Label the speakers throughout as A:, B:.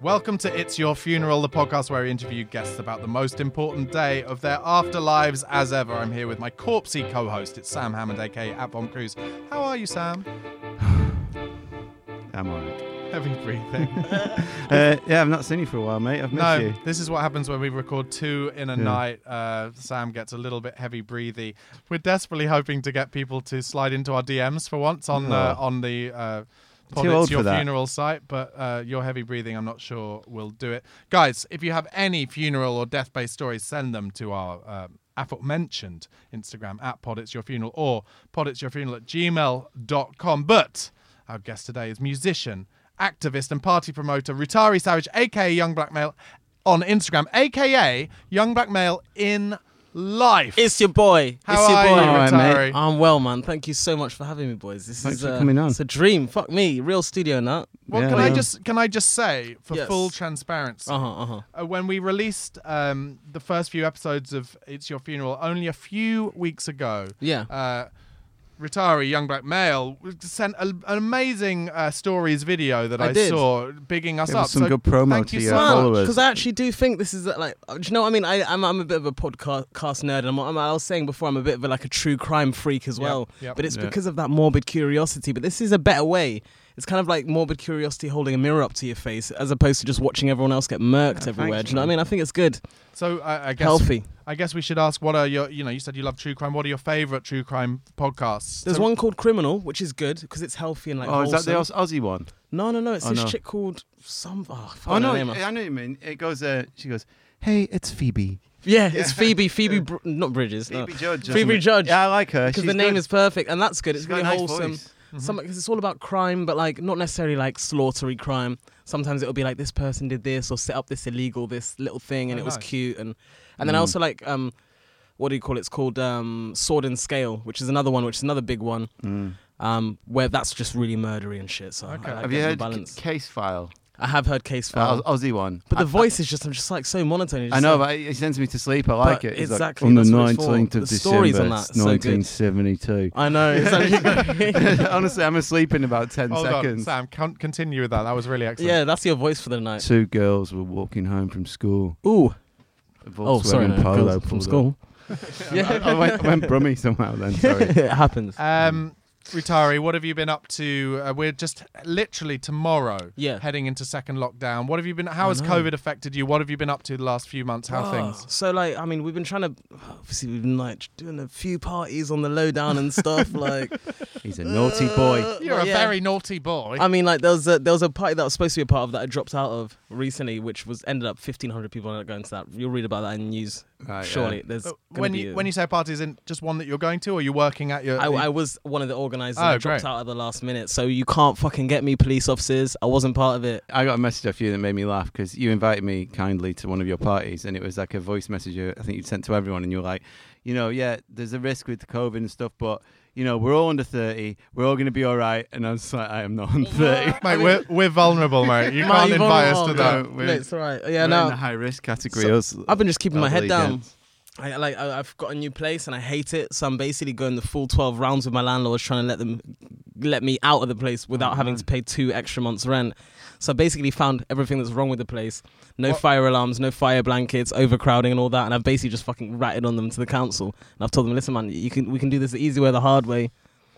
A: Welcome to It's Your Funeral, the podcast where we interview guests about the most important day of their afterlives as ever. I'm here with my corpsey co host. It's Sam Hammond, aka at Bomb Cruise. How are you, Sam?
B: I'm alright.
A: Heavy breathing.
B: Uh, yeah, I've not seen you for a while, mate. I've missed
A: no,
B: you.
A: this is what happens when we record two in a
B: Yeah.
A: night. Uh, Sam gets a little bit heavy breathy. We're desperately hoping to get people to slide into our DMs for once on uh,
B: Oh.
A: on the uh, Pod
B: Too
A: It's
B: old
A: Your
B: for that.
A: Funeral site, but uh, your heavy breathing, I'm not sure will do it. Guys, if you have any funeral or death based stories, send them to our uh, aforementioned Instagram at Pod It's Your Funeral or Pod It's Your Funeral at gmail.com. But our guest today is musician, activist, and party promoter Rutari Savage, aka Young Black Male, on Instagram, aka Young Black Male in life.
C: It's your boy.
A: How
C: it's your
A: are
C: boy.
A: you,
B: All right, mate.
C: I'm well, man. Thank you so much for having me, boys. This
B: Thanks
C: is
B: for
C: uh,
B: coming on.
C: It's a dream. Fuck me, real studio nut.
A: Well,
B: Yeah,
A: can I just can I just say for
C: Yes.
A: full transparency,
C: Uh huh. Uh huh.
A: uh, when we released um, the first few episodes of It's Your Funeral only a few weeks ago,
C: Yeah.
A: uh, Ritari, young black male, sent a, an amazing uh, stories video that I,
C: I did.
A: saw, bigging us
B: Give
A: up.
B: us some
A: So
B: good promo
A: thank
B: to
A: you
B: your
A: so much.
B: followers.
C: Because I actually do think this is uh, like, uh, do you know what I mean? I, I'm, I'm a bit of a podcast nerd, and I'm, I'm, I was saying before, I'm a bit of a, like a true crime freak as well.
A: yep.
C: But it's
B: Yeah.
C: because of that morbid curiosity. But this is a better way. It's kind of like morbid curiosity holding a mirror up to your face, as opposed to just watching everyone else get murked
B: Yeah,
C: everywhere.
B: thanks,
C: do you know what I mean? I think it's good,
A: So uh, I guess
C: healthy.
A: I guess we should ask what are your you know you said you love true crime. What are your favorite true crime podcasts?
C: There's
A: So-
C: one called Criminal, which is good because it's healthy and like.
B: oh, is that the Aussie one?
C: No, no, no. It's
B: Oh,
C: this
B: no.
C: chick called some. Oh,
B: Oh no,
C: name.
B: I know what you mean. It goes. Uh, she goes, "Hey, it's Phoebe."
C: Yeah, it's Phoebe. Phoebe, Br- not Bridges. no.
B: Phoebe Judge.
C: Phoebe. Judge.
B: Yeah, I like her.
C: because the name
B: good.
C: is perfect, and that's good. It's
B: She's got
C: really
B: a nice
C: wholesome.
B: voice.
C: Some because it's all about crime, but like not necessarily like slaughtery crime. Sometimes it'll be like this person did this or set up this illegal this little thing, and
A: Oh,
C: it was
A: nice.
C: cute, and and then I also like um, what do you call it? It's called um, Sword and Scale, which is another one, which is another big one.
B: Mm.
C: Um, where that's just really murdery and shit. So I
A: Okay.
C: like
B: Have you heard
C: balance?
B: C- Case File?
C: I have heard Case File,
B: Aus- Aussie one.
C: but the
B: I-
C: voice is just I'm just like so monotone. It's
B: I know,
C: like-
B: but it sends me to sleep. I like it. It's like,
C: exactly,
B: on the
C: that's what it's for.
B: 19th of
C: The
B: December,
C: on that are so
B: 1972.
C: I know.
B: Honestly, I'm asleep in about 10
A: Hold on,
B: seconds.
A: Sam. Con- continue with that. That was really excellent.
C: yeah, that's your voice for the night.
B: Two girls were walking home from school.
C: Ooh. Oh, sorry, no,
B: Polo
C: girls from
B: pulled up.
C: school.
B: I, I went, I went brummy somehow then. Sorry.
C: it happens.
A: Um, Ritari, what have you been up to? Uh, we're just literally tomorrow
C: Yeah.
A: heading into second lockdown. What have you been? How has
C: know.
A: COVID affected you? What have you been up to the last few months? How
C: Oh,
A: things?
C: So like, I mean, we've been trying to. Obviously, we've been like doing a few parties on the lowdown and stuff. like,
B: He's a naughty boy.
A: You're
C: well,
A: a
C: yeah.
A: very naughty boy.
C: I mean, like there was a there was a party that was supposed to be a part of that I dropped out of recently, which was ended up fifteen hundred people ended up going to that. You'll read about that in the news.
B: Right,
C: Surely,
B: yeah.
C: there's
A: Uh, when
C: be
A: you
C: a-
A: when you say party, isn't just one that you're going to, or you're working at your?
C: I, I was one of the organisers.
A: Oh,
C: I dropped
A: great.
C: out at the last minute, so you can't fucking get me, police officers. I wasn't part of it.
B: I got a message off you that made me laugh because you invited me kindly to one of your parties, and it was like a voice message I think you'd sent to everyone, and you were like, you know, yeah, there's a risk with COVID and stuff, but you know, we're all under 30, we're all going to be all right. And I was like, I am not under 30.
A: mate, we're we're vulnerable, mate. You
C: Mate,
A: can't invite us to that.
B: no.
C: no,
B: we're-
C: it's all right.
B: We're
C: Yeah,
B: in
C: no.
B: the high risk category.
C: So-
B: us
C: I've been just keeping my head down.
B: gents.
C: I like I, I've got a new place and I hate it, so I'm basically going the full 12 rounds with my landlords trying to let them let me out of the place without
B: Oh,
C: having to pay two extra months rent. So I basically found everything that's wrong with the place. No
A: What-
C: fire alarms, no fire blankets, overcrowding and all that, and I've basically just fucking ratted on them to the council. And I've told them, "Listen man, you can we can do this the easy way or the hard way."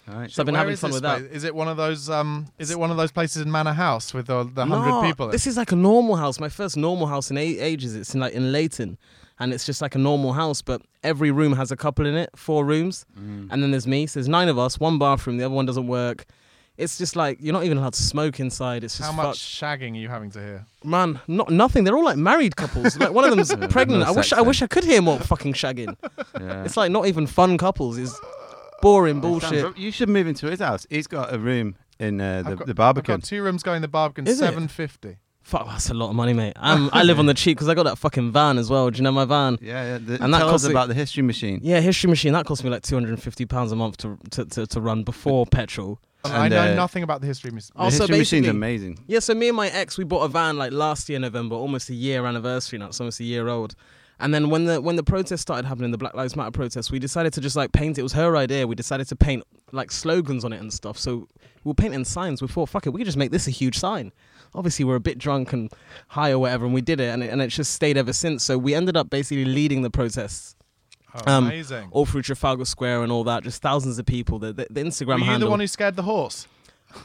B: All right.
C: So I've been having
A: is
C: fun
A: this
C: with that.
A: place? Is it one of those? Um, is it one of those places in Manor House with the, the hundred
C: No,
A: people?
C: This is like a normal house. My first normal house in eight ages. It's in like in Leyton, and it's just like a normal house, but every room has a couple in it, four rooms,
A: Mm.
C: and then there's me. So there's nine of us, one bathroom, the other one doesn't work. It's just like you're not even allowed to smoke inside. It's just
A: How much
C: fucked.
A: shagging are you having to hear?
C: man. Not nothing. They're all like married couples. like one of them's
B: Yeah,
C: pregnant.
B: no
C: I wish
B: sex
C: I wish I could hear more fucking shagging.
B: Yeah.
C: It's like not even fun couples. It's boring bullshit.
B: You should move into his house. He's got a room in uh, the,
A: got,
B: the
A: I've
B: Barbican.
A: got two rooms going the Barbican.
C: Is it?
A: Seven fifty.
C: Fuck, that's a lot of money, mate. I'm, I live on the cheap because I got that fucking van as well. Do you know my van?
B: Yeah, yeah. The,
C: And that
B: tell us
C: costs it-
B: about the history machine.
C: Yeah, history machine that cost me like two hundred and fifty pounds a month to, to to to run before petrol.
A: I know
B: uh,
A: nothing about the history. machine.
B: The
C: Also,
B: history machine's amazing.
C: Yeah, so me and my ex we bought a van like last year November, almost a year anniversary now. It's almost a year old. And then when the when the protests started happening, the Black Lives Matter protests, we decided to just like paint. It was her idea. We decided to paint like slogans on it and stuff. So we were painting signs. We thought, fuck it, we could just make this a huge sign. Obviously, we're a bit drunk and high or whatever, and we did it, and it, and it's just stayed ever since. So we ended up basically leading the protests
A: Oh,
C: um,
A: amazing.
C: all through Trafalgar Square and all that. Just thousands of people. The the, the Instagram
A: Were you
C: handle.
A: the one who scared the horse?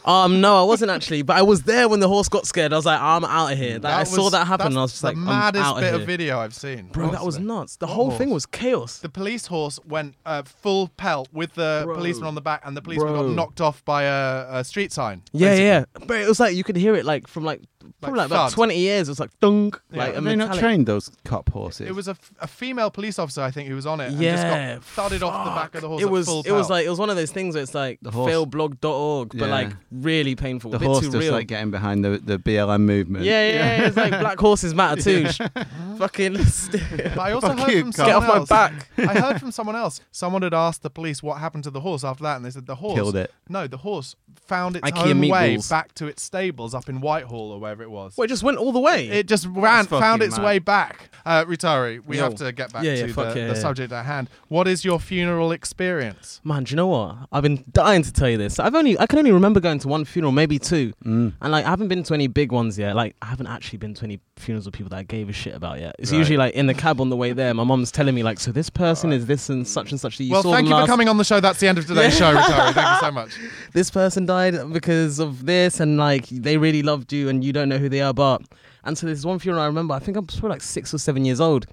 C: Um, no, I wasn't actually, but I was there when the horse got scared. I was like, I'm out of here. That, I saw
A: was-
C: that happen, and I was just
A: the
C: like, I'm
A: maddest
C: out
A: bit
C: of here.
A: video I've seen.
C: Bro, that was
A: honestly.
C: nuts. The whole thing was chaos.
A: The police horse went uh, full pelt with the
C: Bro.
A: policeman on the back, and the policeman
C: Bro.
A: got knocked off by a, a street sign.
C: Yeah, yeah. But it was like you could hear it like from like probably like, about
A: thud.
C: 20 years. It was like dunk,
A: Yeah.
C: like a
B: Have they not
C: metallic-
B: trained those cop horses?
A: It was a, f- a female police officer, I think, who was on it. And
C: Yeah,
A: just got thudded off the back of the horse.
C: It
A: at
C: was
A: full
C: it was
A: pelt.
C: like it was one of those things where it's like
B: The horse-
C: failblog.org, but
B: Yeah.
C: like really painful.
B: the
C: a bit
B: horse
C: too
B: just
C: real.
B: like getting behind the, the BLM movement.
C: yeah, yeah, yeah, it's like black horses matter too. Fucking
A: But I also
B: Fuck
A: heard
B: you,
A: from
B: Carl.
C: get
A: someone
C: off my
A: else.
C: back.
A: I heard from someone else. Someone had asked the police what happened to the horse after that, and they said the horse
B: Killed it.
A: No, the horse found its
C: Ikea
A: own way
C: meatballs.
A: back to its stables up in Whitehall or wherever it was.
C: Well, it just went all the way.
A: It just ran,
B: fucking
A: found its
B: mad.
A: way back. Uh, Ritari, we
C: Yo.
A: have to get back
C: Yeah,
A: to
C: yeah, fuck
A: the,
C: yeah,
A: the
C: yeah.
A: subject at hand. What is your funeral experience?
C: Man, do you know what? I've been dying to tell you this. I've only I can only remember going to one funeral, maybe two.
B: Mm.
C: And like I haven't been to any big ones yet. Like I haven't actually been to any funerals of people that I gave a shit about yet. It's
B: Right.
C: usually like in the cab on the way there, my mom's telling me like, so this person is this and such and such that you
A: well,
C: saw
A: thank
C: them
A: you
C: last.
A: for coming on the show. That's the end of today's show, Ritari. Thank you so much.
C: This person died because of this, and like they really loved you, and you don't know who they are. But and so there's one funeral I remember. I think I'm probably like six or seven years old.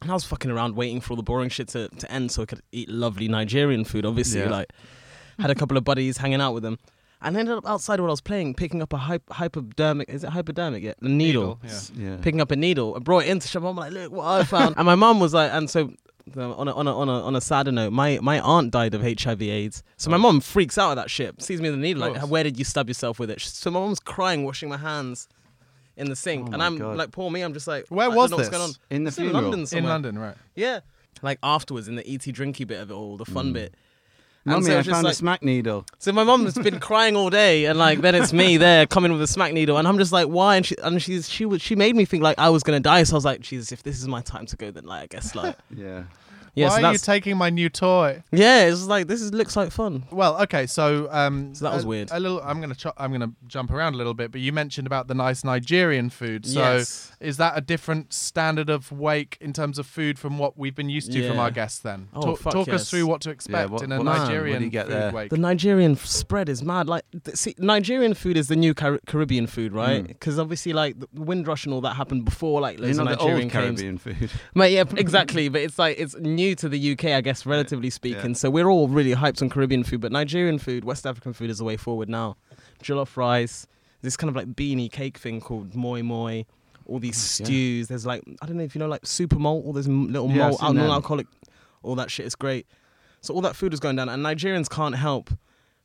C: And I was fucking around waiting for all the boring shit to, to end so I could eat lovely Nigerian food, obviously.
B: Yeah.
C: Like, had a couple of buddies hanging out with them. And ended up outside while I was playing, picking up a hyp- hypodermic, is it hypodermic yet? A needle.
A: yeah.
B: Yeah.
C: Picking up a needle. I brought it in to show my mum, like, look what I found. and my mum was like, and so on a, on a, on a, on a sadder note, my, my aunt died of HIV AIDS. So my oh. mom freaks out at that shit, sees me with the needle, like, where did you stab yourself with it? So my mom's crying, washing my hands in the sink.
B: Oh
C: and
B: my
C: I'm
B: God.
C: like, poor me, I'm just like,
A: Where
C: I don't
A: was
C: know what's
A: this?
C: going on.
B: In the
C: It's in
B: funeral?
C: London
A: In
C: somewhere.
A: London, right?
C: Yeah. Like afterwards in the ET drinky bit of it all, the fun hmm. bit.
B: Mummy,
C: so
B: I found a smack needle.
C: So my mom has been crying all day, and like then it's me there coming with a smack needle, and I'm just like, why? And she and she's she was she made me think like I was gonna die, so I was like, Jesus, if this is my time to go, then like I guess like
B: Yeah.
C: Yeah,
A: Why
C: so
A: are you
C: that's
A: taking my new toy?
C: yeah, it's like this is looks like fun.
A: Well, okay, so um,
C: So that was
A: a-
C: weird.
A: A little, I'm gonna ch- I'm gonna jump around a little bit, but you mentioned about the nice Nigerian food. So
C: Yes.
A: is that a different standard of wake in terms of food from what we've been used to from
C: Yeah.
A: our guests? Then
C: Oh,
A: talk,
C: fuck
A: talk us through what to expect
B: what-
A: in a
B: what-
C: man,
A: Nigerian
B: what do you get
A: food
B: there?
A: wake.
C: The Nigerian f- spread is mad. Like, th- see, Nigerian food is the new Car- Caribbean food, right?
B: Mm.
C: Because obviously, like the Windrush and all that happened before, like
B: You
C: loads
B: know
C: of
B: the
C: Nigerian
B: old
C: came.
B: Caribbean food.
C: Mate, yeah, exactly. But it's like it's new to the UK, I guess, relatively speaking. So we're all really hyped on Caribbean food, but Nigerian food, West African food is the way forward now. Jollof rice, this kind of like beanie cake thing called moi moi. All these oh,
B: yeah.
C: stews. There's like I don't know if you know like super malt, all those little malt, non-alcoholic, all that shit is great. So all that food is going down, and Nigerians can't help.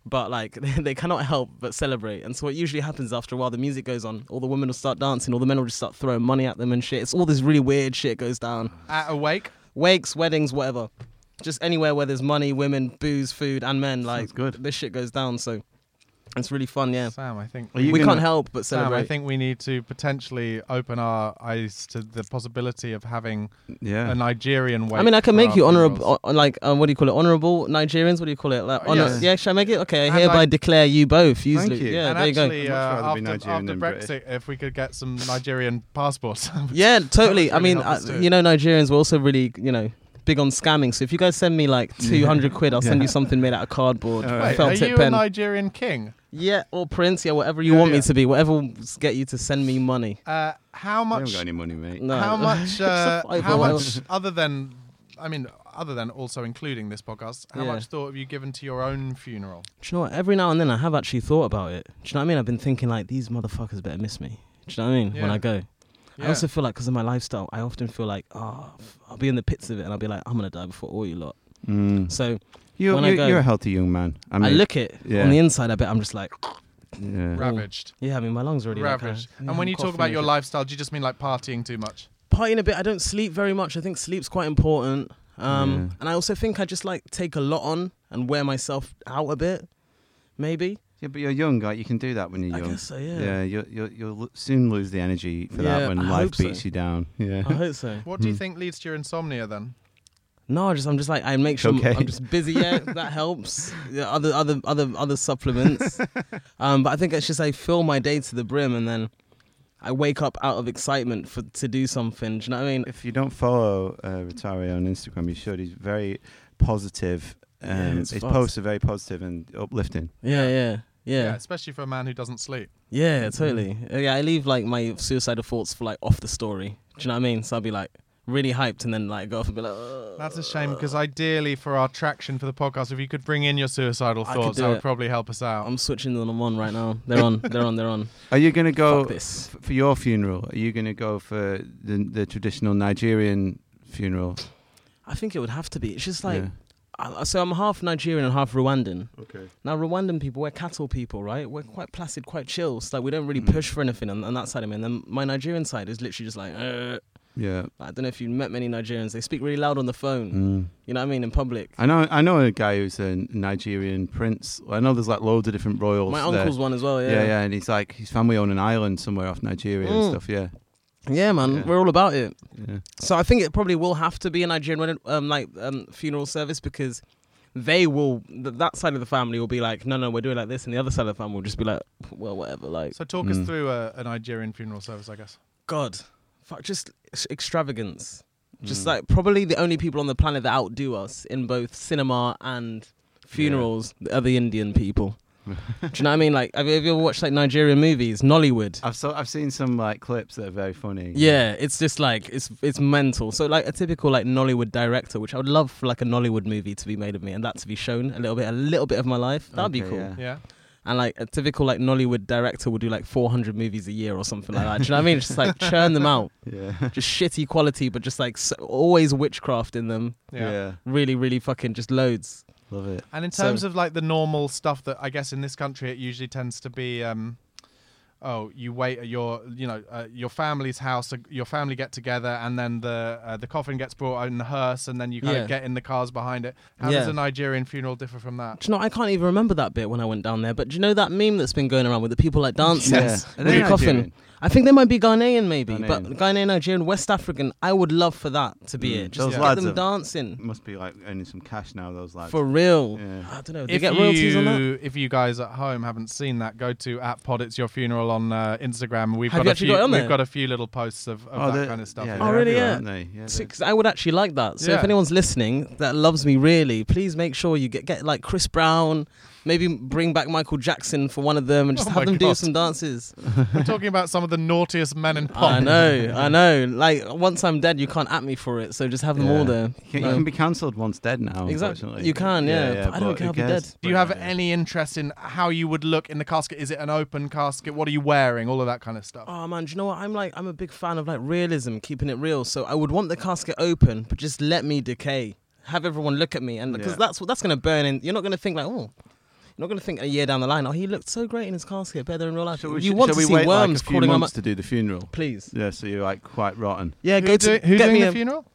C: But like they cannot help but celebrate, and so what usually happens after a while, the music goes on, all the women will start dancing, all the men will just start throwing money at them and shit. It's all this really weird shit goes down
A: At a wake,
C: wakes, weddings, whatever. Just anywhere where there's money, women, booze, food, and men. Like
B: Sounds good.
C: this shit goes down. So it's really fun. Yeah,
A: Sam, I think
B: Are
C: we
B: gonna-
C: can't help but
A: Sam, I think we need to potentially open our eyes to the possibility of having
B: Yeah.
A: a Nigerian wake.
C: I mean, I can make you honorable, uh, like uh, what do you call it? Honorable Nigerians. What do you call it? Like,
A: Uh,
C: honor-
A: yes.
C: Yeah, should I make it? Okay, I
A: And,
C: hereby
A: like-
C: declare you both. Usually,
B: you.
C: yeah,
A: and
C: there you go.
A: actually, uh,
B: much rather be
A: after, after Brexit,
B: British.
A: if we could get some Nigerian passports.
C: Yeah, totally.
A: would
C: I mean,
A: help
C: uh,
A: us too.
C: you know, Nigerians were also really, you know, big on scamming. So if you guys send me like 200 quid, I'll send you something made out of cardboard,
B: All
A: Wait, are
C: felt tip
A: you a. Nigerian king?
C: yeah, or prince, yeah, whatever you
A: Yeah,
C: want
A: yeah.
C: me to be, whatever will get you to send me money.
A: Uh, how much?
B: I haven't
A: much?
B: got any money, mate.
C: No.
A: How much? Uh, how
C: whatever.
A: much? Other than, I mean, other than also including this podcast, how
C: Yeah.
A: much thought have you given to your own funeral?
C: Do you know what? Every now and then I have actually thought about it. Do you know what I mean? I've been thinking like these motherfuckers better miss me. Do you know what I mean? When I go,
A: Yeah.
C: I also feel like because of my lifestyle, I often feel like, oh, f- I'll be in the pits of it, and I'll be like, I'm gonna die before all you lot.
B: Mm.
C: So
B: You,
C: When I
B: you,
C: go-
B: you're a healthy young man. I
C: I,
B: mean,
C: look it
B: yeah.
C: on the inside. I bet I'm just like,
B: yeah.
A: ravaged.
C: yeah. I mean, my lungs are already like,
A: Ravaged.
C: uh,
A: and when you talk about your lifestyle, do you just mean like partying too much?
C: partying a bit. I don't sleep very much. I think sleep's quite important. Um,
B: Yeah.
C: and I also think I just like take a lot on and wear myself out a bit. Maybe.
B: Yeah, but you're young, like you can do that when you're
C: I
B: young.
C: guess so. Yeah.
B: Yeah, you'll, you'll you'll soon lose the energy for
C: Yeah,
B: that when
C: I
B: life
C: hope so.
B: beats you down. Yeah.
C: I hope so.
A: What do you
B: Hmm.
A: think leads to your insomnia then?
C: No, I just I'm just like I make sure I'm- I'm just busy. Yeah, that helps. Yeah, other other other other supplements. um, but I think it's just I fill my day to the brim and then I wake up out of excitement for to do something. Do you know what I mean?
B: If you don't follow uh, Ritario on Instagram, you should. He's very positive. Um,
C: Yeah, it's
B: his
C: fast.
B: posts are very positive and uplifting.
C: Yeah, yeah, yeah,
A: especially for a man who doesn't sleep.
C: yeah, totally. Uh, Yeah, I leave like my suicidal thoughts for like off the story. Do you know what I mean? So I'll be like really hyped and then like go off and be like, "Ugh."
A: That's a shame because ideally for our traction for the podcast, if you could bring in your suicidal
C: I could
A: thoughts,
C: do
A: that would
C: it.
A: probably help us out.
C: I'm switching them on right now. They're on. They're on. They're on.
B: Are you going to go
C: Fuck this.
B: f- for your funeral? Are you going to go for the the traditional Nigerian funeral?
C: I think it would have to be. It's just like
B: Yeah.
C: I, so I'm half Nigerian and half Rwandan.
B: Okay.
C: Now Rwandan people, we're cattle people, right? We're quite placid, quite chill. So like we don't really
B: Mm.
C: push for anything on, on that side of me. And then my Nigerian side is literally just like, uh,
B: Yeah.
C: I don't know if you've met many Nigerians. They speak really loud on the phone.
B: Mm.
C: You know what I mean? In public.
B: I know. I know a guy who's a Nigerian prince. I know there's like loads of different royals.
C: My
B: there.
C: uncle's one as well. Yeah.
B: Yeah, yeah, and he's like his family own an island somewhere off Nigeria and
C: Mm.
B: stuff. Yeah,
C: Yeah, man.
B: Yeah.
C: We're all about it.
B: yeah.
C: So I think it probably will have to be a Nigerian um, like um, funeral service because they will th- that side of the family will be like, no, no, we're doing like this, and the other side of the family will just be like, well, whatever. Like,
A: So talk us
B: Mm.
A: through a, a Nigerian funeral service, I guess.
C: God, fuck, just ex- extravagance. Just
B: Mm.
C: like probably the only people on the planet that outdo us in both cinema and funerals are the Indian people. Do you know what I mean? Like, have you, have you ever watched like Nigerian movies, Nollywood?
B: I've so I've seen some like clips that are very funny.
C: Yeah, it's just like it's it's mental. So like a typical like Nollywood director, which I would love for like a Nollywood movie to be made of me and that to be shown a little bit, a little bit of my life. That'd be cool.
B: yeah.
A: Yeah.
C: And like a typical like Nollywood director would do like 400 movies a year or something like that. Do you know what I mean? Just like churn them out,
B: yeah,
C: just shitty quality, but just like so, always witchcraft in them.
A: Yeah.
B: yeah.
C: Really, really fucking just loads.
B: Love it.
A: And in
C: So-
A: terms of like the normal stuff that I guess in this country it usually tends to be, um, oh, you wait at your, you know, uh, your family's house, uh, your family get together, and then the uh, the coffin gets brought out in the hearse, and then you kind
C: Yeah.
A: of get in the cars behind it. How
C: Yeah.
A: does a Nigerian funeral differ from that?
C: Do you know? I can't even remember that bit when I went down there. But do you know that meme that's been going around with the people like dancing?
A: Yes.
B: Are
C: With the coffin.
B: Nigerian?
C: I think they might be Ghanaian, maybe, but
B: Ghanaian.
C: Ghanaian, Nigerian, West African. I would love for that to be
B: Mm.
C: it. Just
B: Those
C: get them
B: are-
C: dancing
B: Must be like earning some cash now. Those lads.
C: for real.
B: Yeah.
C: I don't know. They
A: If
C: get royalties
A: you,
C: on that.
A: if you guys at home haven't seen that, go to at Pod It's Your Funeral on uh, Instagram. We've
C: Have
A: got
C: you
A: a few.
C: got on
A: we've got a few little posts of, of
B: Oh,
A: that kind of stuff.
B: Yeah,
C: Oh, really?
B: everywhere,
C: Yeah.
B: aren't? Yeah,
C: 'cause I would actually like that. So
A: Yeah.
C: if anyone's listening that loves me really, please make sure you get get like Chris Brown. Maybe bring back Michael Jackson for one of them and just
A: Oh
C: have
A: my
C: them do some dances.
A: We're talking about some of the naughtiest men in pop.
C: I know, I know. Like once I'm dead, you can't at me for it. So just have them all there.
B: You can, you can be cancelled once dead now.
C: Exactly. You can, yeah, but I don't care
B: who
C: if you're dead.
A: Do you have any interest in how you would look in the casket? Is it an open casket? What are you wearing? All of that kind of stuff.
C: Oh man, do you know what? I'm like, I'm a big fan of like realism, keeping it real. So I would want the casket open, but just let me decay. Have everyone look at me, and because
B: Yeah.
C: that's what that's gonna burn in. You're not gonna think like, oh, you're not gonna think a year down the line, oh, he looked so great in his casket, better in real life.
B: Shall we,
C: you
B: shall
C: want
B: we
C: to see
B: wait
C: worms
B: like a few
C: crawling on my.
B: months to do the funeral?
C: Please.
B: Yeah, so you're like quite rotten.
C: Yeah,
A: who
C: go
A: do,
C: to
A: who
C: get
A: doing
C: me
A: the
C: a,
A: funeral?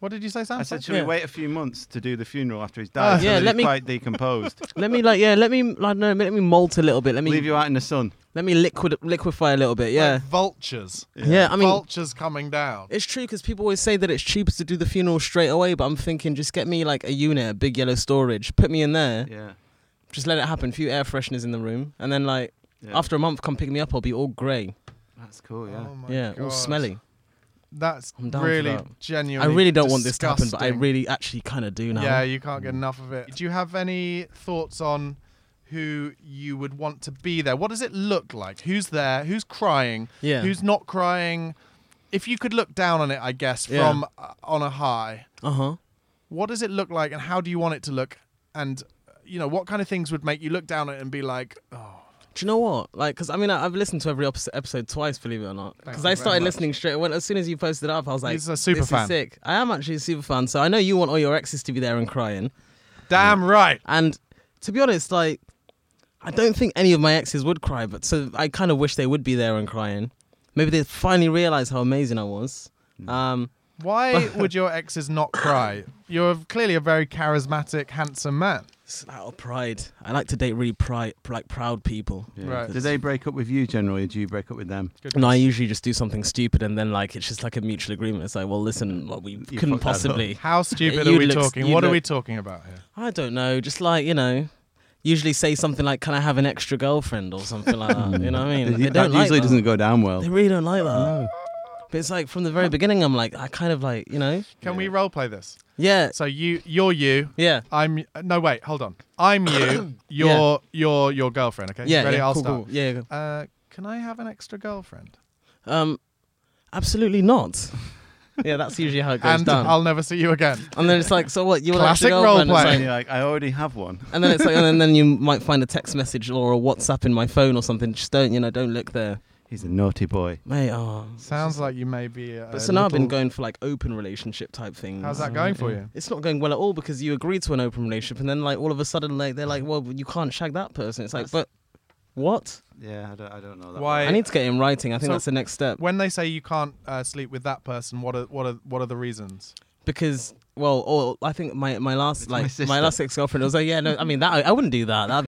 A: What did you say, Sam?
B: I said, should
C: Yeah.
B: we wait a few months to do the funeral after he's died? so
C: Yeah, let
B: he's
C: me-
B: quite decomposed.
C: Let me like, yeah, let me, like, no, let me molt a little bit. Let me,
B: Leave you out in the sun.
C: let me liquid, liquefy a little bit. Yeah,
A: Like vultures.
C: yeah. I mean,
A: vultures coming down.
C: It's true because people always say that it's cheaper to do the funeral straight away, but I'm thinking just get me like a unit, a big yellow storage, put me in there,
B: Yeah.
C: Just let it happen. A few air fresheners in the room, and then like
B: yeah.
C: after a month, come pick me up. I'll be all grey,
B: That's cool. Yeah.
A: Oh my
C: yeah, all smelly.
A: That's
C: I'm down
A: really
C: that. I really don't want this to happen, but I really actually kind of do now.
A: Yeah, you can't get enough of it. Do you have any thoughts on who you would want to be there? What does it look like? Who's there? Who's crying?
C: Yeah.
A: Who's not crying? If you could look down on it, I guess,
C: Yeah.
A: from uh, on a high,
C: Uh huh.
A: what does it look like and how do you want it to look? And, you know, what kind of things would make you look down at it and be like, oh,
C: Do you know what? Like, because I mean, I- I've listened to every episode, episode twice, believe it or not. Because I started listening straight. When as soon as you posted it up, I was like,
A: He's a super
C: this
A: fan.
C: Is sick. I am actually a super fan. So I know you want all your exes to be there and crying.
A: damn right.
C: And to be honest, like, I don't think any of my exes would cry, but so I kind of wish they would be there and crying. Maybe they finally realize how amazing I was. Um,
A: Why would your exes not cry? You're clearly a very charismatic, handsome man.
C: It's out of oh, pride. I like to date really pride, like proud people.
B: Yeah.
A: Right.
B: Do they break up with you generally? Or do you break up with them?
C: No, I usually just do something stupid, and then like it's just like a mutual agreement. It's like, well, listen, well, we couldn't
B: fucked that up.
C: possibly.
A: How stupid are we
C: look-
A: talking?
C: you'd
A: What are we talking about here?
C: I don't know, just like you know, usually say something like, "Can I have an extra girlfriend?" or something like that. You know what I mean? They
B: that
C: don't like
B: usually
C: that.
B: doesn't go down well.
C: They really don't like that. But it's like from the very beginning, I'm like, I kind of like, you know,
A: Can we role play this?
C: Yeah,
A: So you, you're you.
C: yeah,
A: I'm no wait, hold on. I'm you. You're you're your girlfriend. Okay.
C: yeah,
A: Ready?
C: yeah,
A: I'll
C: cool,
A: start.
C: cool. yeah. go.
A: Uh, can I have an extra girlfriend?
C: Um, absolutely not. yeah, that's usually how it goes
A: and
C: down.
A: I'll never see you again.
C: and then it's like, so what? You want an
A: Classic
C: extra girlfriend?
A: role
C: It's
A: play.
B: And
C: like-
B: you're like, I already have one.
C: and then it's like, and then, then you might find a text message or a WhatsApp in my phone or something. Just don't, you know, don't look there,
B: He's a naughty boy.
C: mate. Oh,
A: Sounds like you may be. A
C: But so now I've been going for like open relationship type things.
A: How's that going for you?
C: It's not going well at all because you agreed to an open relationship and then like all of a sudden like they're like, well, you can't shag that person. It's like, but what?
B: Yeah, I don't, I don't know that.
A: Why?
C: I need to get in writing. I think
A: So-
C: that's the next step
A: When they say you can't uh, sleep with that person, what are what are what are the reasons?
C: because well, or I think my my last
B: It's
C: like my,
B: sister.
C: last ex girlfriend was like, yeah, no, I mean that I, I wouldn't do that. That'd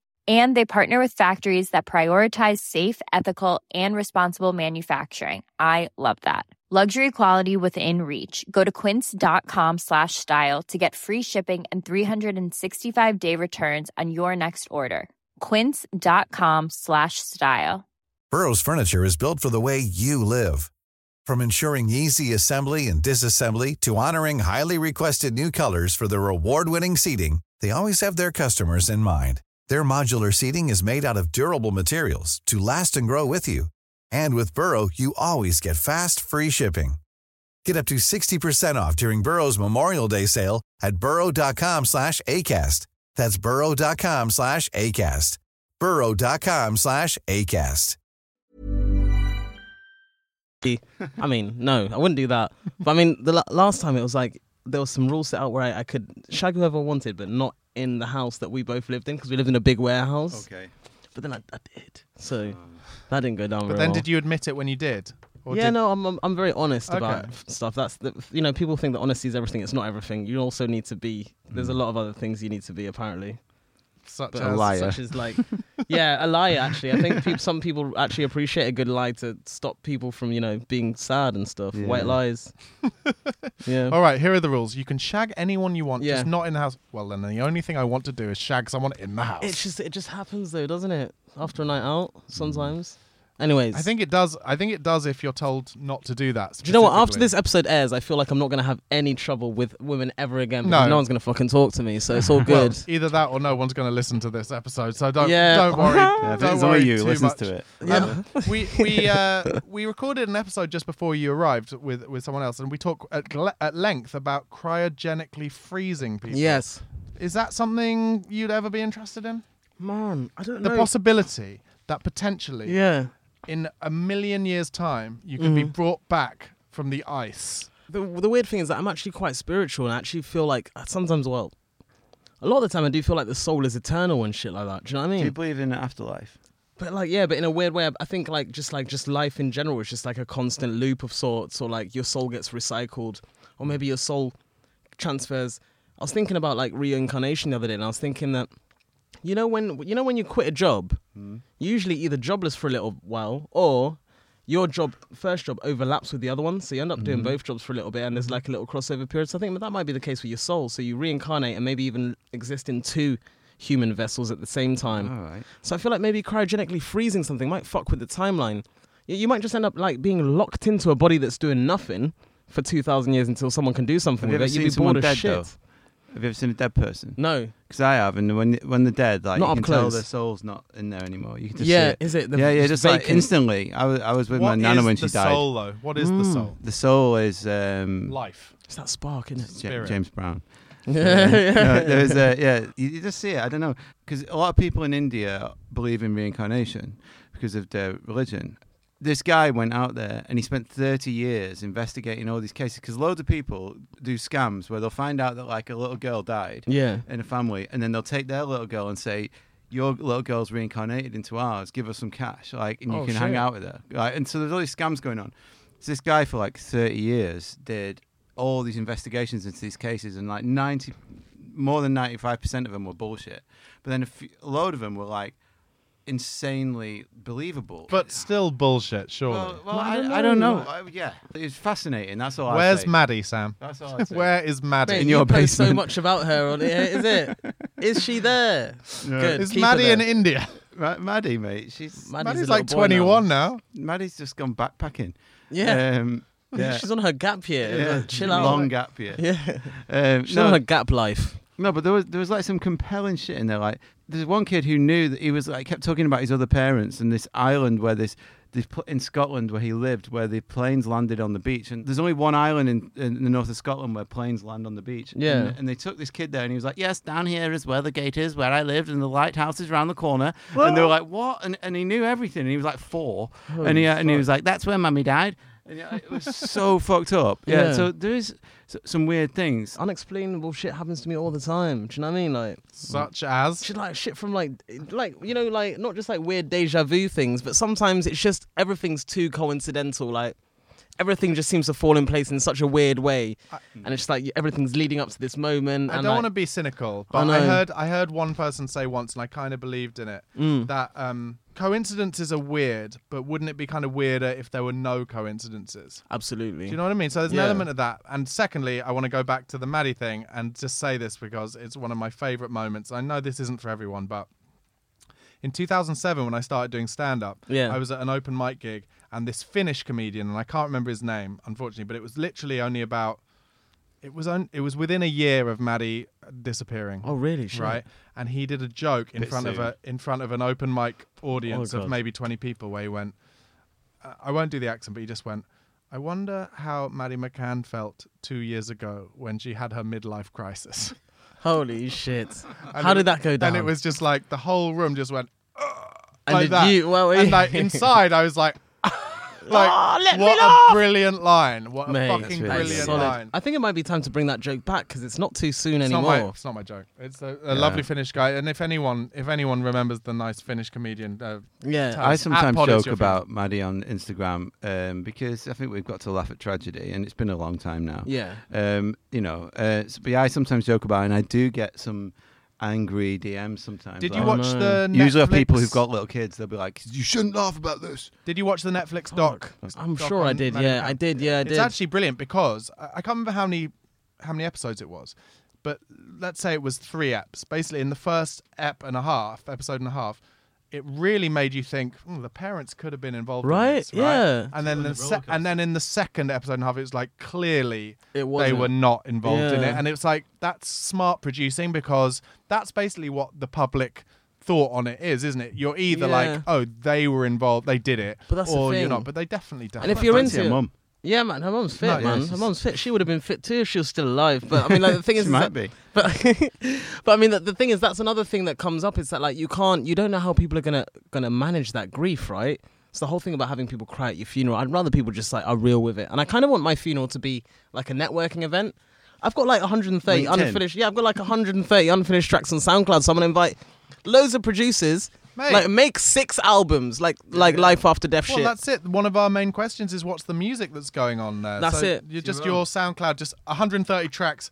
D: And they partner with factories that prioritize safe, ethical, and responsible manufacturing. I love that. Luxury quality within reach. Go to quince.com slash style to get free shipping and 365 day returns on your next order. Quince.com slash style.
E: Burrow's furniture is built for the way you live. From ensuring easy assembly and disassembly to honoring highly requested new colors for their award-winning seating, they always have their customers in mind. Their modular seating is made out of durable materials to last and grow with you. And with Burrow, you always get fast, free shipping. Get up to 60% off during Burrow's Memorial Day sale at burrow.com slash ACAST. That's burrow.com slash ACAST. burrow.com slash ACAST.
C: I mean, no, I wouldn't do that. But I mean, the la- last time it was like there was some rules set out where I, I could shag whoever I wanted, but not in the house that we both lived in because we lived in a big warehouse.
B: Okay.
C: But then I, I did, so that didn't go down.
A: But
C: very
A: then,
C: well.
A: did you admit it when you did? Or
C: yeah,
A: did-
C: no, I'm, I'm I'm very honest about
A: Okay.
C: f- stuff. That's the, you know, people think that honesty is everything. It's not everything. You also need to be. There's
A: Mm.
C: a lot of other things you need to be apparently.
A: Such
C: But
B: A
A: as
B: liar.
C: Such as like, yeah, a liar. Actually, I think peop some people actually appreciate a good lie to stop people from you know being sad and stuff. White lies. yeah.
A: All right, here are the rules. You can shag anyone you want,
C: Yeah.
A: just not in the house. Well, then the only thing I want to do is shag someone in the house.
C: It's just it just happens though, doesn't it? After a night out, sometimes. Anyways,
A: I think it does. I think it does if you're told not to do that.
C: Do you know what? After this episode airs, I feel like I'm not gonna have any trouble with women ever again.
A: No.
C: Because no, one's gonna fucking talk to me, so it's all
A: Well,
C: good.
A: either that or no one's going to listen to this episode. So don't
C: Yeah.
A: don't worry.
B: Yeah, if
A: don't
B: it's
A: worry
B: only you
A: too
B: listens
A: much.
B: to it.
A: Um, we we uh, we recorded an episode just before you arrived with with someone else, and we talk at, at length about cryogenically freezing people.
C: yes,
A: is that something you'd ever be interested in?
C: man, I don't
A: The
C: know.
A: possibility that potentially
C: yeah.
A: In a million years' time you could be
C: Mhm.
A: brought back from the ice.
C: The the weird thing is that I'm actually quite spiritual, and I actually feel like uh, sometimes, well, a lot of the time I do feel like the soul is eternal and shit like that. Do you know what I
B: Do you
C: mean?
B: believe in an afterlife?
C: But like, yeah, but in a weird way, I think like just like just life in general is just like a constant loop of sorts, or like your soul gets recycled, or maybe your soul transfers. I was thinking about like reincarnation the other day, and I was thinking that, you know, when you know when you quit a job, hmm? you're usually either jobless for a little while, or your job first job overlaps with the other one, so you end up doing hmm? both jobs for a little bit, and there's like a little crossover period. So I think that might be the case with your soul. So you reincarnate and maybe even exist in two human vessels at the same time.
B: All right.
C: So I feel like maybe cryogenically freezing something might fuck with the timeline. You, you might just end up like being locked into a body that's doing nothing for two thousand years until someone can do something
B: Have you
C: with
B: ever
C: it. You'd be bored of shit.
B: though? Have you ever seen a dead person?
C: No.
B: Because I have, and when when they're dead, like
C: Not
B: you
C: up
B: can tell
C: close.
B: their soul's not in there anymore. You can just
C: yeah,
B: see it.
C: is it? The
B: yeah, yeah, just like
C: vacant?
B: instantly. I was I was with my nana
A: is
B: when
A: the
B: she died.
A: What is the soul, though? What is the
C: Mm.
A: soul?
B: The soul is um,
A: Life.
C: It's that spark, isn't
B: Ja-
A: Spirit.
B: James Brown.
C: it?
B: no, there's a yeah. You, you just see it. I don't know because a lot of people in India believe in reincarnation because of their religion. This guy went out there and he spent 30 years investigating all these cases because loads of people do scams where they'll find out that like a little girl died
C: yeah.
B: in a family and then they'll take their little girl and say your little girl's reincarnated into ours. Give us some cash like and you
C: Oh,
B: can hang out with her. Right and so there's all these scams going on. So this guy for like 30 years did all these investigations into these cases and like 90 more than 95% of them were bullshit. But then a, few, a load of them were like insanely believable
A: But still bullshit, surely.
B: well, well,
C: I
B: I,
C: don't
B: I don't
C: know.
B: know I- yeah it's fascinating that's all I
A: Where's
B: say.
A: Maddie, Sam?
B: that's all I say.
A: Where is Maddie?
C: Mate,
B: In
C: you
B: your
C: post so much about her on it. Is it? Is she there? Good.
A: is
C: keep her
A: Maddie in. India?
B: Ma- Maddie mate she's
C: Maddie's
A: Maddie's like
C: little boy now.
A: 21 now.
B: Maddie's just gone backpacking
C: Yeah.
B: um, yeah
C: She's on her gap year.
B: yeah,
C: Chill out.
B: Long gap year.
C: Yeah.
B: Um,
C: She's
B: no,
C: on her gap life.
B: No, but there was there was like some compelling shit in there. Like there's one kid who knew that he was like kept talking about his other parents and this island where this this in Scotland where he lived where the planes landed on the beach and there's only one island in, in the north of Scotland where planes land on the beach.
C: Yeah.
B: And, and they took this kid there and he was like, yes, down here is where the gate is, where I lived, and the lighthouse is around the corner. And they were like, what? And and he knew everything. And he was like four, and he uh, and he was like, that's where mummy died. And yeah, it was so fucked up. Yeah.
C: Yeah.
B: So there is s- some weird things.
C: Unexplainable shit happens to me all the time. Do you know what I mean? Like
A: Such as.
C: shit, like shit from like, like you know, like not just like weird deja vu things, but sometimes it's just everything's too coincidental. Like everything just seems to fall in place in such a weird way, and it's just like everything's leading up to this moment.
A: I
C: and
A: don't
C: like,
A: want to be cynical, but I,
C: know.
A: heard I heard one person say once, and I kind of believed in it,
C: Mm.
A: that um, coincidences are weird, but wouldn't it be kind of weirder if there were no coincidences?
C: Absolutely.
A: Do you know what I mean? So there's an
C: Yeah.
A: element of that. And secondly, I want to go back to the Maddie thing and just say this because it's one of my favorite moments. I know this isn't for everyone, but in 2007 when I started doing stand up,
C: Yeah.
A: I was at an open mic gig and this Finnish comedian and I can't remember his name unfortunately, but it was literally only about it was on, it was within a year of Maddie disappearing.
C: Oh really? Shit.
A: Right, and he did a joke in
B: Bit
A: front of
B: soon.
A: a in front of an open mic audience
C: Oh,
A: of
C: God.
A: maybe twenty people, where he went. I won't do the accent, but he just went. I wonder how Maddie McCann felt two years ago when she had her midlife crisis.
C: Holy shit!
A: And
C: How
A: it-
C: did that go down?
A: And it was just like the whole room just went
C: And
A: like
C: did
A: that.
C: you? Well,
A: and like inside, I was like, Like,
C: "Ah, let me
A: what
C: laugh."
A: a brilliant line! What a fucking
B: really
A: brilliant
B: solid.
A: line!
C: I think it might be time to bring that joke back because it's not too soon
A: It's not,
C: anymore.
A: my, it's not my joke. It's a, a lovely Finnish guy, and if anyone, if anyone remembers the nice Finnish comedian, uh,
C: yeah,
B: I sometimes
A: At Pod is
B: joke
A: your
B: about Maddie on Instagram um, because I think we've got to laugh at tragedy, and it's been a long time now.
C: yeah.
B: Um, you know, uh, s- but yeah, I sometimes joke about, it, and I do get some angry DMs sometimes.
A: did you
B: like-
A: watch oh,
C: no.
A: the
B: Usually, of people who've got little kids, they'll be like, "You shouldn't laugh about this."
A: Did you watch the Netflix doc?
C: I'm
A: doc
C: sure I did.
A: Maddie
C: Yeah, I did. Yeah, I did.
A: It's actually brilliant because I I can't remember how many how many episodes it was, but let's say it was three eps. Basically, in the first ep and a half, episode and a half, it really made you think "Hmm, the parents could have been involved. in
C: Right, yeah.
A: And then the se- and then in the second episode and a half, it was like clearly
C: It
A: they were not involved in it, and it's like that's smart producing because that's basically what the public. Thought on it is, isn't it? You're either
C: Yeah.
A: like, oh, they were involved, they did it,
C: But that's the
A: or you're
C: thing.
A: not. But they definitely,
C: did.
A: and
C: if you're into
B: a
C: it,
B: mum.
C: Yeah, man, her mom's fit,
A: No, yeah,
C: man. her
B: she's-
C: mum's fit. She would have been fit too if she was still alive. But I mean, like the thing is,
B: She
C: is
B: might
C: that-
B: be.
C: But but I mean, the, the thing is, that's another thing that comes up. Is that like you can't, you don't know how people are gonna gonna manage that grief, right? It's the whole thing about having people cry at your funeral. I'd rather people just like are real with it, and I kind of want my funeral to be like a networking event. I've got like 130
B: LinkedIn.
C: unfinished. Yeah, I've got like 130 unfinished tracks on SoundCloud. So I'm gonna invite loads of producers.
A: Mate.
C: Like make six albums, like like Life After Death
A: Well,
C: shit.
A: that's it. One of our main questions is what's the music that's going on there.
C: That's
A: So
C: it.
A: You're just your SoundCloud, just 130 tracks,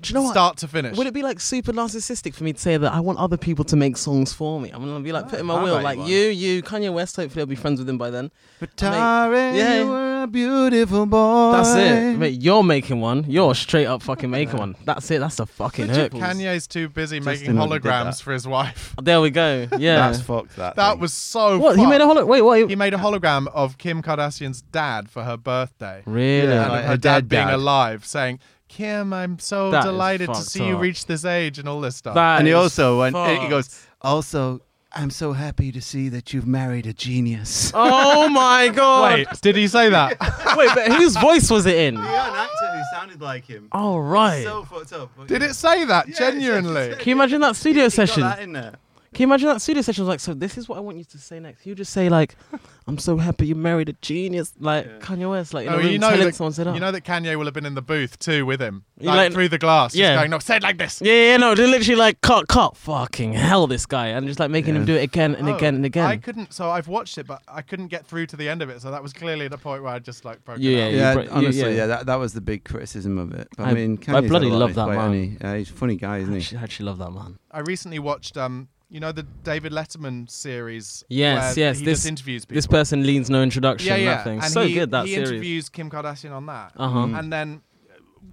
C: Do you know what?
A: start to finish.
C: Would it be like super narcissistic for me to say that I want other people to make songs for me? I'm gonna be like putting my will, like
B: you
C: you, you, Kanye West. Hopefully, I'll be friends with him by then.
B: But
C: Mate, yeah.
B: you were a beautiful boy.
C: That's it, mate. You're making one. You're straight up fucking making one. That's it. That's the fucking hook.
A: Kanye's too busy making
B: Justin already did
A: holograms for his wife.
C: There we go. Yeah.
B: That's fucked. That.
A: That
B: thing.
A: was so.
C: what he made a holo. Wait, what?
A: He made a hologram of Kim Kardashian's dad for her birthday.
C: really?
B: Yeah, like her
A: her dad
B: dead
A: being
B: dad.
A: alive, saying, "Kim, I'm so
C: That is
A: delighted to
C: fucked
A: see you reach this age and all this stuff."
C: That
B: and he also went. He goes. Also, I'm so happy to see that you've married a genius.
C: Oh my god!
A: Wait, did he say that?
C: Wait, but whose voice was it in?
B: Yeah, an actor who sounded like him.
C: Oh right.
B: So fucked up. but-
A: did it say that?
B: Yeah, it
A: genuinely?
C: Can you imagine that studio
B: He got
C: session?
B: that in there.
C: Can you imagine that studio session was like, so this is what I want you to say next. You just say like, I'm so happy you married a genius, like Kanye West, like in
A: Oh,
C: a room
A: you know
C: telling
A: that,
C: someone said, oh.
A: you know that Kanye will have been in the booth too with him, like,
C: like-
A: through the glass,
C: Yeah.
A: just going, "No, say it like this."
C: yeah, yeah, no, they're literally like, cut, cut, fucking hell, this guy, and just like making him do it again and
A: Oh,
C: again and again.
A: I couldn't. So I've watched it, but I couldn't get through to the end of it. So that was clearly the point where I just like broke
C: Yeah,
A: it out.
B: Yeah,
C: bro-
B: honestly,
C: yeah.
B: yeah, that, that was the big criticism of it. But I,
C: I-
B: mean,
C: I bloody
B: had a lot
C: love that
B: plate,
C: man.
B: hasn't? Uh, he's a funny guy, isn't
C: I
B: he?
C: actually, I actually love that man.
A: I recently watched, um, you know, the David Letterman series.
C: Yes, yes, this-
A: interviews people.
C: This person leads no introduction.
A: yeah, yeah,
C: That thing.
A: And
C: so
A: he,
C: good that
A: he
C: series.
A: He interviews Kim Kardashian on that,
C: Uh huh.
A: and then. uh,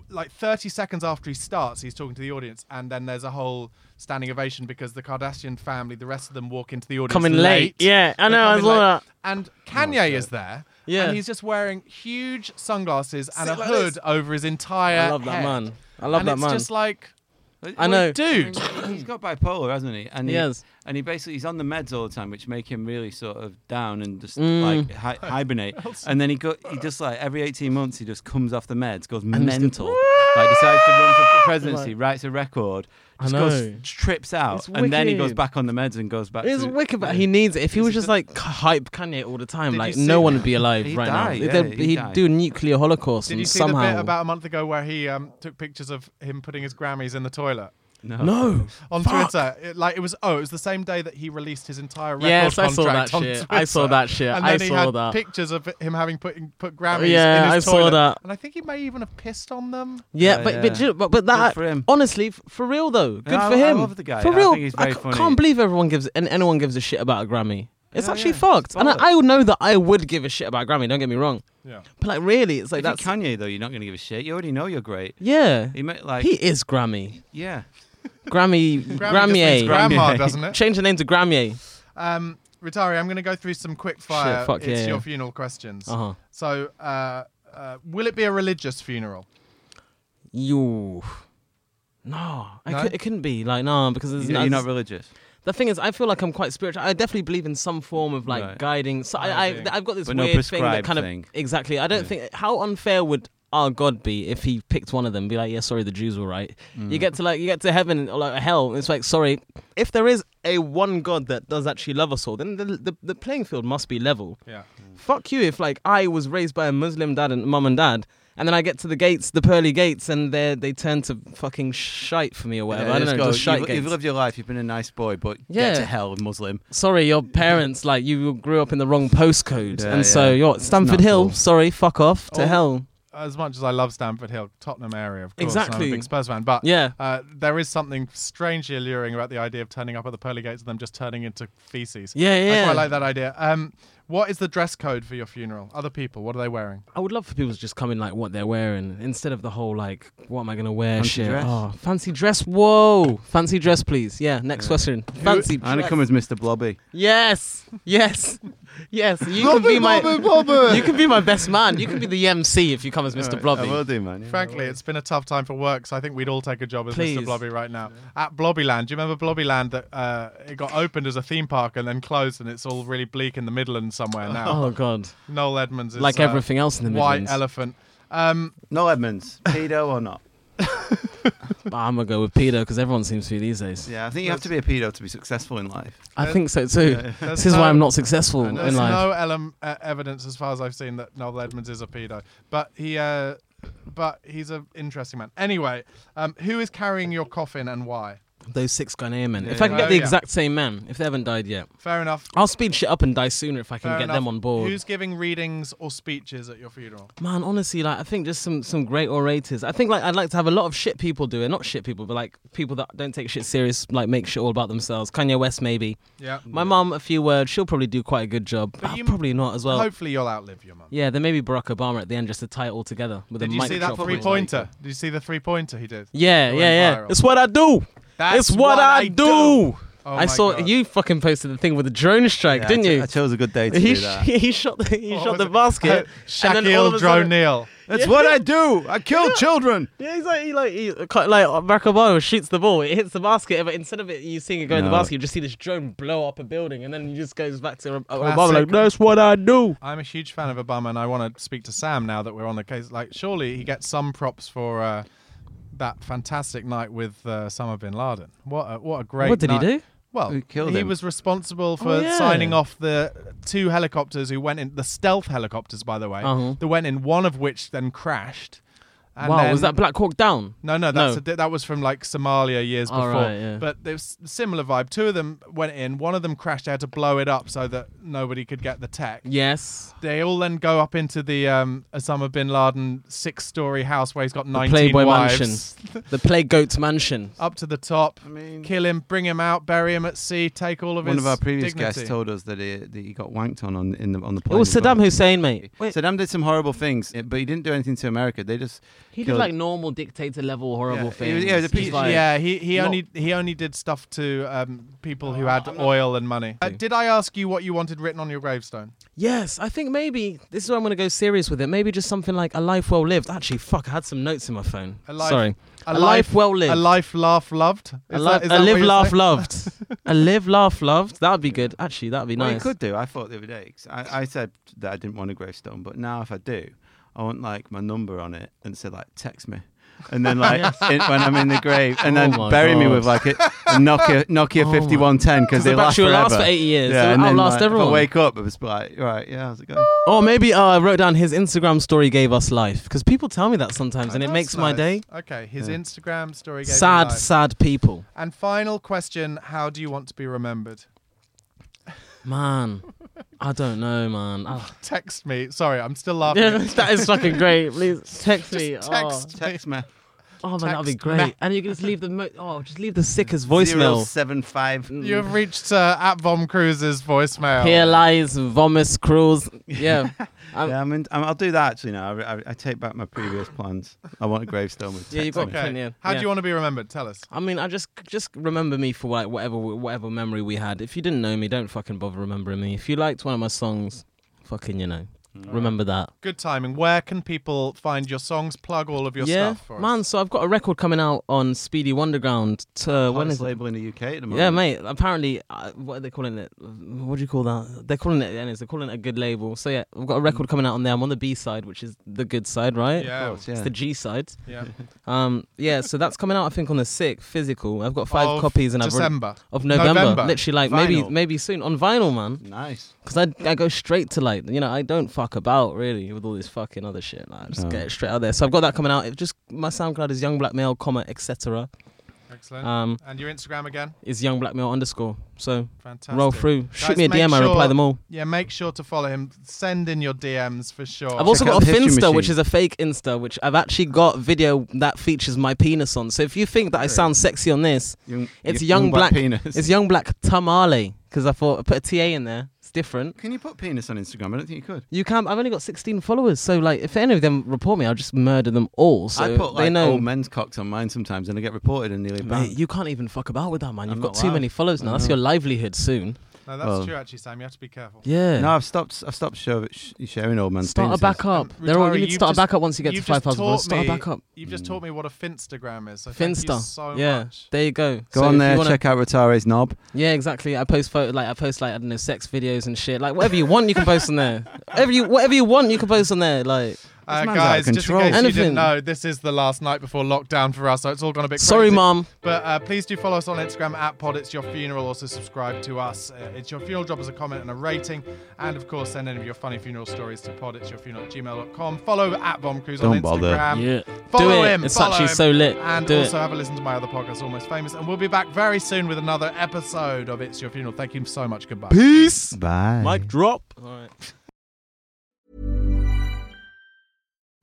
A: Like 30 seconds after he starts, he's talking to the audience, and then there's a whole standing ovation because the Kardashian family, the rest of them, walk into the audience
C: Coming late. Yeah, I know. I saw that.
A: And Kanye is there.
C: Yeah.
A: And he's just wearing huge sunglasses and a
B: like
A: hood
B: this.
A: over his entire
C: I love that
A: head.
C: man. I love
A: and
C: that man.
A: it's just like,
C: I know.
A: dude.
B: he's got bipolar, hasn't he? And
C: He has.
B: And he basically he's on the meds all the time, which make him really sort of down and just
C: Mm.
B: like hi- hibernate. and then he go he just like every eighteen months he just comes off the meds, goes
C: just
B: mental, like decides to run for the presidency, writes a record,
C: I
B: just
C: know.
B: goes trips out,
C: It's
B: and then he goes
C: wicked.
B: back on the meds and goes back.
C: It's
B: to,
C: wicked, but he needs it. If he was just like hype Kanye all the time,
A: Did
C: like
A: you see
C: no one
A: that?
C: would be alive
B: He'd
C: right
B: die,
C: now.
B: yeah,
C: They'd-
B: he'd
C: he'd
B: die.
C: do a nuclear holocaust
A: Did
C: and
A: you see
C: somehow.
A: the bit about a month ago where he um, took pictures of him putting his Grammys in the toilet?
B: No.
C: no,
A: on
C: Fuck.
A: Twitter. It, like it was oh, it was the same day that he released his entire record
C: Yes, I saw that shit.
A: Twitter.
C: I saw that shit.
A: And
C: I
A: then he
C: saw
A: had
C: that.
A: pictures of him having put put Grammys
C: Yeah,
A: in his
C: I saw that.
A: And I think he may even have pissed on them.
C: Yeah,
B: Yeah,
C: but
B: yeah.
C: but, do you- but but that
B: for him.
C: honestly, for real though, good
B: Yeah,
C: for
B: I- I
C: him.
B: love the guy.
C: For
B: I
C: real,
B: think he's very
C: c-
B: funny.
C: can't believe everyone gives and anyone gives a shit about a Grammy. It's
B: Yeah,
C: actually
B: yeah.
C: fucked, and I, I would know that I would give a shit about a Grammy. Don't get me wrong,
A: Yeah.
C: but like really, it's like
B: If you're
C: that's
B: Kanye though, you're not going to give a shit. You already know you're great.
C: yeah.
B: He might like
C: He is Grammy,
B: yeah.
C: Grammy,
A: Grammy
C: Grammy.
A: grandma, doesn't it?
C: Change the name to Grammy.
A: Um, Ritari, I'm going to go through some quick fire.
C: fuck
A: it's
C: yeah,
A: your
C: yeah.
A: funeral questions.
C: Uh huh.
A: So, uh, uh, will it be a religious funeral?
C: You. No, I
A: No?
C: cou- it couldn't be like no because there's
B: You're
C: no,
B: not religious.
C: The thing is, I feel like I'm quite spiritual. I definitely believe in some form of like
B: Right.
C: guiding. So I, I, I've got this
B: But no
C: weird thing that
B: prescribed
C: kind of
B: thing.
C: exactly. I don't
B: Yeah.
C: think how unfair would our God be if he picked one of them? Be like, yeah, sorry, the Jews were right.
B: Mm.
C: You get to like you get to heaven or like hell. It's like, sorry, if there is a one God that does actually love us all, then the the, the playing field must be level.
A: Yeah.
C: Fuck you if like I was raised by a Muslim dad and mum and dad. And then I get to the gates, the pearly gates, and they they turn to fucking shite for me or whatever.
B: Yeah,
C: I don't know,
B: go,
C: just shite
B: you've,
C: gates.
B: you've lived your life. You've been a nice boy, but
C: Yeah.
B: get to hell, Muslim.
C: sorry, your parents like you grew up in the wrong postcode,
B: Yeah,
C: and so you're
B: It's
C: Stamford Hill.
B: cool.
C: Sorry, fuck off to
A: Oh.
C: hell.
A: As much as I love Stamford Hill, Tottenham area, of course. and I'm
C: Exactly.
A: a big Spurs fan, but
C: Yeah.
A: uh, there is something strangely alluring about the idea of turning up at the pearly gates and them just turning into feces.
C: Yeah,
A: I
C: yeah.
A: I quite like that idea. Um, what is the dress code for your funeral? Other people, what are they wearing?
C: I would love for people to just come in like what they're wearing instead of the whole like what am I gonna wear
B: Fancy
C: shit.
B: dress?
C: Oh, fancy dress. Whoa, fancy dress, please. Yeah. Next question. Fancy
B: I'm gonna come as Mr. Blobby.
C: Yes, yes, yes. You can be my. You can be my best man. You can be the MC if you come as Mr.
B: Alright,
C: Blobby.
B: I will do, man. yeah.
A: Frankly, it's been a tough time for work, so I think we'd all take a job as
C: Please.
A: Mr. Blobby right now. At Blobbyland, do you remember Blobbyland that uh, it got opened as a theme park and then closed, and it's all really bleak in the Midlands somewhere now?
C: Oh God.
A: Noel Edmonds is
C: Like
A: uh,
C: everything else in the Midlands.
A: White elephant. Um,
B: Noel Edmonds, pedo or not?
C: I'm gonna go with pedo because everyone seems to be these days.
B: Yeah, I think you have to be a pedo to be successful in life.
C: I think so too.
B: Yeah.
C: This
A: There's
C: is why I'm not successful
A: And
C: in
A: There's
C: life.
A: no elem- uh, evidence, as far as I've seen, that Noel Edmonds is a pedo, but he, uh, but he's an interesting man. Anyway, um, who is carrying your coffin and why?
C: Those six Ghanaian men.
B: Yeah,
C: if I can
A: yeah.
C: get
A: Oh,
C: the
A: yeah.
C: exact same men, if they haven't died yet,
A: Fair enough.
C: I'll speed shit up and die sooner if I can
A: Fair
C: get
A: enough.
C: them on board.
A: Who's giving readings or speeches at your funeral?
C: Man, honestly, like I think just some some great orators. I think like I'd like to have a lot of shit people do it. Not shit people, but like people that don't take shit serious, like make shit all about themselves. Kanye West, maybe.
A: Yeah.
C: My mum, a few words. She'll probably do quite a good job.
A: But
C: Ah,
A: you-
C: probably not as well.
A: Hopefully, you'll outlive your mum.
C: Yeah, then maybe Barack Obama at the end just to tie it all together with
A: Did
C: a
A: you
C: mic
A: see
C: drop.
A: that three pointer? Did you see the three pointer he did?
C: Yeah,
A: It
C: yeah, yeah.
A: viral.
C: It's what I do.
A: That's
C: it's what, I, do.
A: Oh
C: I saw
A: God.
C: you fucking posted the thing with the drone strike,
B: Yeah,
C: didn't
B: I
C: you?
B: I chose a good day to
C: he,
B: do that.
C: he shot the he
A: What
C: shot the
A: it?
C: basket. and then all of
A: Shaquille
C: a sudden-
A: Droneel.
B: That's what I do. I kill children.
C: Yeah, he's like, he like, he, like Barack Obama shoots the ball, it hits the basket, but instead of it, you seeing it go in the basket, you just see this drone blow up a building, and then he just goes back to Obama like, "That's what I do."
A: I'm a huge fan of Obama, and I want to speak to Sam now that we're on the case. Like, surely he gets some props for uh, that fantastic night with uh, Osama bin Laden. What a, what a great.
C: What did he do?
A: Well,
B: Who killed
A: he
B: him?
A: was responsible for
C: Oh, yeah.
A: signing off the two helicopters who went in the stealth helicopters, by the way.
C: Uh-huh.
A: That went in, one of which then crashed. And
C: wow,
A: then-
C: was that Black Hawk Down?
A: No, no, that's
C: No.
A: A, that was from like Somalia years before.
C: right, yeah.
A: But there's a similar vibe. Two of them went in. One of them crashed. They had to blow it up so that nobody could get the tech.
C: Yes.
A: They all then go up into the um, Osama bin Laden six-story house where he's got
C: The
A: 19
C: Playboy
A: wives.
C: the Play Goat Mansion.
A: up to the top,
B: I mean,
A: kill him, bring him out, bury him at sea, take all of
B: one
A: his One
B: of our previous
A: dignity.
B: guests told us that he, that he got wanked on on in the on the
C: It was. Saddam Hussein, mate. Wait,
B: Saddam did some horrible things, eh, but he didn't do anything to America. They just
C: he did
B: killed-
C: like normal dictator level horrible
B: Yeah, he
C: things.
B: was- yeah, he was a piece
C: He's
B: of
C: like-
A: yeah, he, he
C: Not-
A: only he only did stuff to um, people who
C: Oh,
A: had
C: not-
A: oil and money. Uh, did I ask you what you wanted written on your gravestone?
C: Yes, I think maybe this is where I'm going to go serious with it. Maybe just something like a life well lived. Actually, fuck, I had some notes in my phone.
A: A life-
C: Sorry,
A: A,
C: A life well lived.
A: A life, laugh, loved.
C: a,
A: Is
C: li-
A: that- is
C: a
A: that what
C: live,
A: you're
C: laugh,
A: saying?
C: loved. a live, laugh, loved. That would be good. Actually, that would be
B: Well, you could do. I thought the other day. 'cause I, I said that I didn't want a gravestone, but now if I do, I want like my number on it and say like text me, and then like in, when I'm in the grave, and
C: Oh
B: then
C: my
B: bury me
C: God.
B: with like a, a Nokia Nokia
C: Oh my-
B: 5110 because
C: the
B: they last
C: battery will
B: forever.
C: last for 80 years.
B: Yeah,
C: It
B: and
C: will
B: then
C: outlast
B: like,
C: everyone.
B: If I wake up, it was like right, yeah, how's it going?
C: Or maybe uh, I wrote down his Instagram story gave us life because people tell me that sometimes, and it
A: That's
C: makes my
A: nice.
C: day.
A: Okay, his
B: Yeah.
A: Instagram story. Gave me
C: Sad,
A: life.
C: sad people.
A: And final question: How do you want to be remembered?
C: Man, I don't know, man. Ah.
A: Text me. Sorry, I'm still laughing.
C: Yeah, that is fucking great. Please text me.
A: Just
C: Oh.
A: text.
B: Text me.
C: Oh man, that'd be
A: Text
C: great.
A: me.
C: And you can just leave the mo- oh, just leave the sickest voicemail.
B: seven five.
A: You have reached uh, at Vom Cruise's voicemail.
C: Here lies Vomis Cruise. Yeah. I'm-
B: Yeah, I mean, I- I'll do that actually now. I, I, I take back my previous plans. I want a gravestone with.
C: Yeah,
B: you've
C: got
B: me.
A: Okay.
C: plenty of-
A: How
C: yeah.
A: do you want to be remembered? Tell us.
C: I mean, I just just remember me for like whatever whatever memory we had. If you didn't know me, don't fucking bother remembering me. If you liked one of my songs, fucking you know, Remember that.
A: Good timing. Where can people find your songs? Plug all of your
C: yeah,
A: stuff. For
C: man. So I've got a record coming out on Speedy Wunderground. To, when
B: Hottest
C: is it?
B: label in the UK at the moment.
C: Yeah, mate. Apparently, uh, what are they calling it? What do you call that? They're calling it. Anyways, they're calling it a good label. So yeah, I've got a record coming out on there. I'm on the B side, which is the good side, right?
A: Yeah.
B: course, yeah.
C: It's the G side.
A: Yeah.
C: Um, yeah. So that's coming out. I think on the sixth, physical. I've got five
A: Of
C: copies, and I've already-
A: December.
C: of November.
A: November.
C: Literally, like maybe maybe soon on vinyl, man.
B: Nice.
C: Because I I go straight to like you know I don't fuck about really with all this fucking other shit. Like, just
B: No.
C: get it straight out there. So I've got that coming out. It just my SoundCloud is young black male, comma etc.
A: Excellent.
C: Um,
A: and your Instagram again?
C: is young black male underscore. So
A: Fantastic.
C: roll through. Shoot
A: Guys,
C: me a
A: make
C: DM. I reply them all.
A: Yeah, make sure to follow him. Send in your DMs for sure.
C: I've also
B: Check out
C: got a
B: the History
C: Finsta, which is a fake Insta, which I've actually got video that features my penis on. So if you think that I sound sexy on this,
B: Young,
C: it's
B: y-
C: young, black.
B: penis.
C: It's young black tamale because I thought I put a TA in there. Different.
B: Can you put penis on Instagram? I don't think you could.
C: You can't. I've only got 16 followers, so like, if any of them report me, I'll just murder them all. So
B: I put
C: they
B: like
C: know.
B: old men's cocks on mine sometimes, and I get reported and nearly
C: Mate,
B: banned.
C: you can't even fuck about with that, man. You've
B: I'm
C: got
B: not
C: too
B: allowed.
C: many followers now. That's your livelihood soon.
A: No, that's
B: well-
A: true actually, Sam. You have to be careful.
C: Yeah.
B: No, I've stopped. I've stopped show, sh- sharing old men's
C: start a backup.
A: Um,
C: They're all,
A: Rutari,
C: you need to start
A: just-
C: a backup once you get to 5,000 followers. Start a backup.
A: You've just taught me what a Finstagram is. So thank you
C: Finsta.
A: so
C: yeah.
A: much.
C: There you go.
B: Go
C: So
B: on there,
C: wanna-
B: check out Rotare's knob.
C: Yeah, exactly. I post photo, like I post like I don't know sex videos and shit. Like whatever you want, you can post on there. Whatever you whatever you want, you can post on there. Like
A: Uh,
B: man's out of
A: guys, just in
B: control.
A: case you didn't know, this is the last night before lockdown for us, so it's all gone a bit crazy.
C: sorry,
A: crazy.
C: mom.
A: But uh, please do follow us on Instagram at Pod It's Your Funeral. Also subscribe to us. Uh, it's Your Funeral. Drop us a comment and a rating. And of course, send any of your funny funeral stories to pod it's your funeral at gmail.com. Follow at Bomb Cruise on
B: Don't bother.
A: Instagram.
C: Yeah.
A: Follow
C: Do it.
A: him.
C: It's
A: follow
C: actually
A: him.
C: so lit.
A: And
C: Do
A: also
C: it.
A: have a listen to my other podcast, Almost Famous. And we'll be back very soon with another episode of It's Your Funeral. Thank you so much. Goodbye.
C: Peace.
B: Bye.
C: Mic drop. All right.